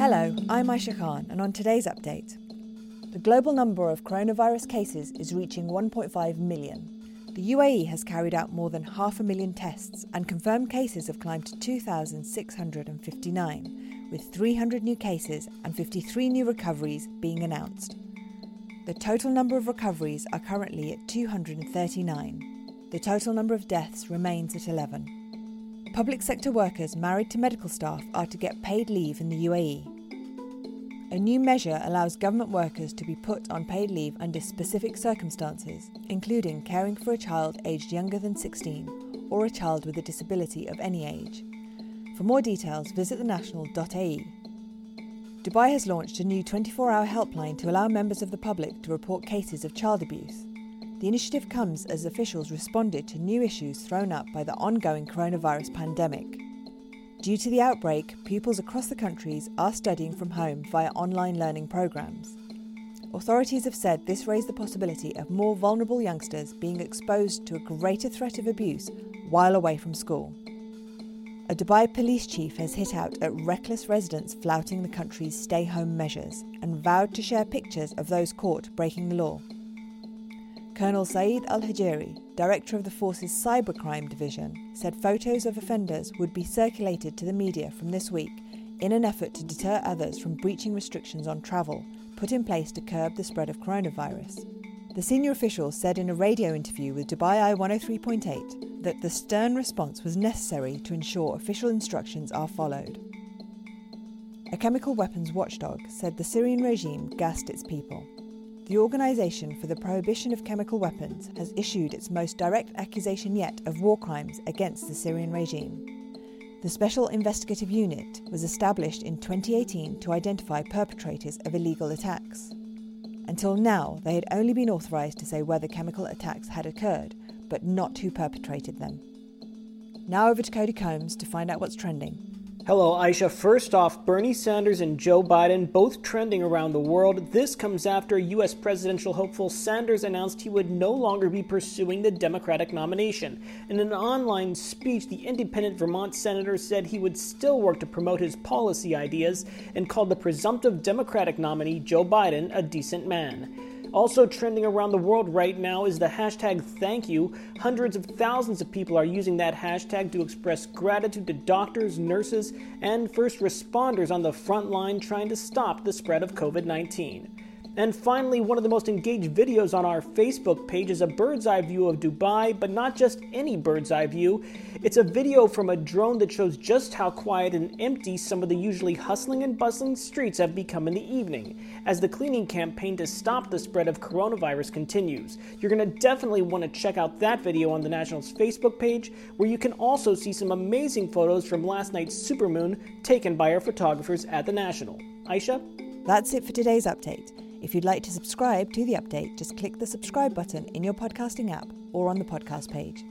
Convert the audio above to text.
Hello, I'm Aisha Khan, and on today's update, the global number of coronavirus cases is reaching 1.5 million. The UAE has carried out more than half a million tests, and confirmed cases have climbed to 2,659, with 300 new cases and 53 new recoveries being announced. The total number of recoveries are currently at 239. The total number of deaths remains at 11. Public sector workers married to medical staff are to get paid leave in the UAE. A new measure allows government workers to be put on paid leave under specific circumstances, including caring for a child aged younger than 16 or a child with a disability of any age. For more details, visit thenational.ae. Dubai has launched a new 24 hour helpline to allow members of the public to report cases of child abuse. The initiative comes as officials responded to new issues thrown up by the ongoing coronavirus pandemic. Due to the outbreak, pupils across the countries are studying from home via online learning programs. Authorities have said this raised the possibility of more vulnerable youngsters being exposed to a greater threat of abuse while away from school. A Dubai police chief has hit out at reckless residents flouting the country's stay home measures and vowed to share pictures of those caught breaking the law. Colonel Saeed Al Hajiri, director of the force's cybercrime division, said photos of offenders would be circulated to the media from this week in an effort to deter others from breaching restrictions on travel put in place to curb the spread of coronavirus. The senior official said in a radio interview with Dubai Eye 103.8 that the stern response was necessary to ensure official instructions are followed. A chemical weapons watchdog said the Syrian regime gassed its people. The Organisation for the Prohibition of Chemical Weapons has issued its most direct accusation yet of war crimes against the Syrian regime. The Special Investigative Unit was established in 2018 to identify perpetrators of illegal attacks. Until now, they had only been authorised to say whether chemical attacks had occurred, but not who perpetrated them. Now over to Cody Combs to find out what's trending. Hello, Aisha. First off, Bernie Sanders and Joe Biden both trending around the world. This comes after U.S. presidential hopeful Sanders announced he would no longer be pursuing the Democratic nomination. In an online speech, the independent Vermont senator said he would still work to promote his policy ideas and called the presumptive Democratic nominee, Joe Biden, a decent man. Also trending around the world right now is the hashtag thank you. Hundreds of thousands of people are using that hashtag to express gratitude to doctors, nurses, and first responders on the front line trying to stop the spread of COVID 19. And finally, one of the most engaged videos on our Facebook page is a bird's eye view of Dubai, but not just any bird's eye view. It's a video from a drone that shows just how quiet and empty some of the usually hustling and bustling streets have become in the evening, as the cleaning campaign to stop the spread of coronavirus continues. You're going to definitely want to check out that video on the National's Facebook page, where you can also see some amazing photos from last night's supermoon taken by our photographers at the National. Aisha? That's it for today's update. If you'd like to subscribe to the update, just click the subscribe button in your podcasting app or on the podcast page.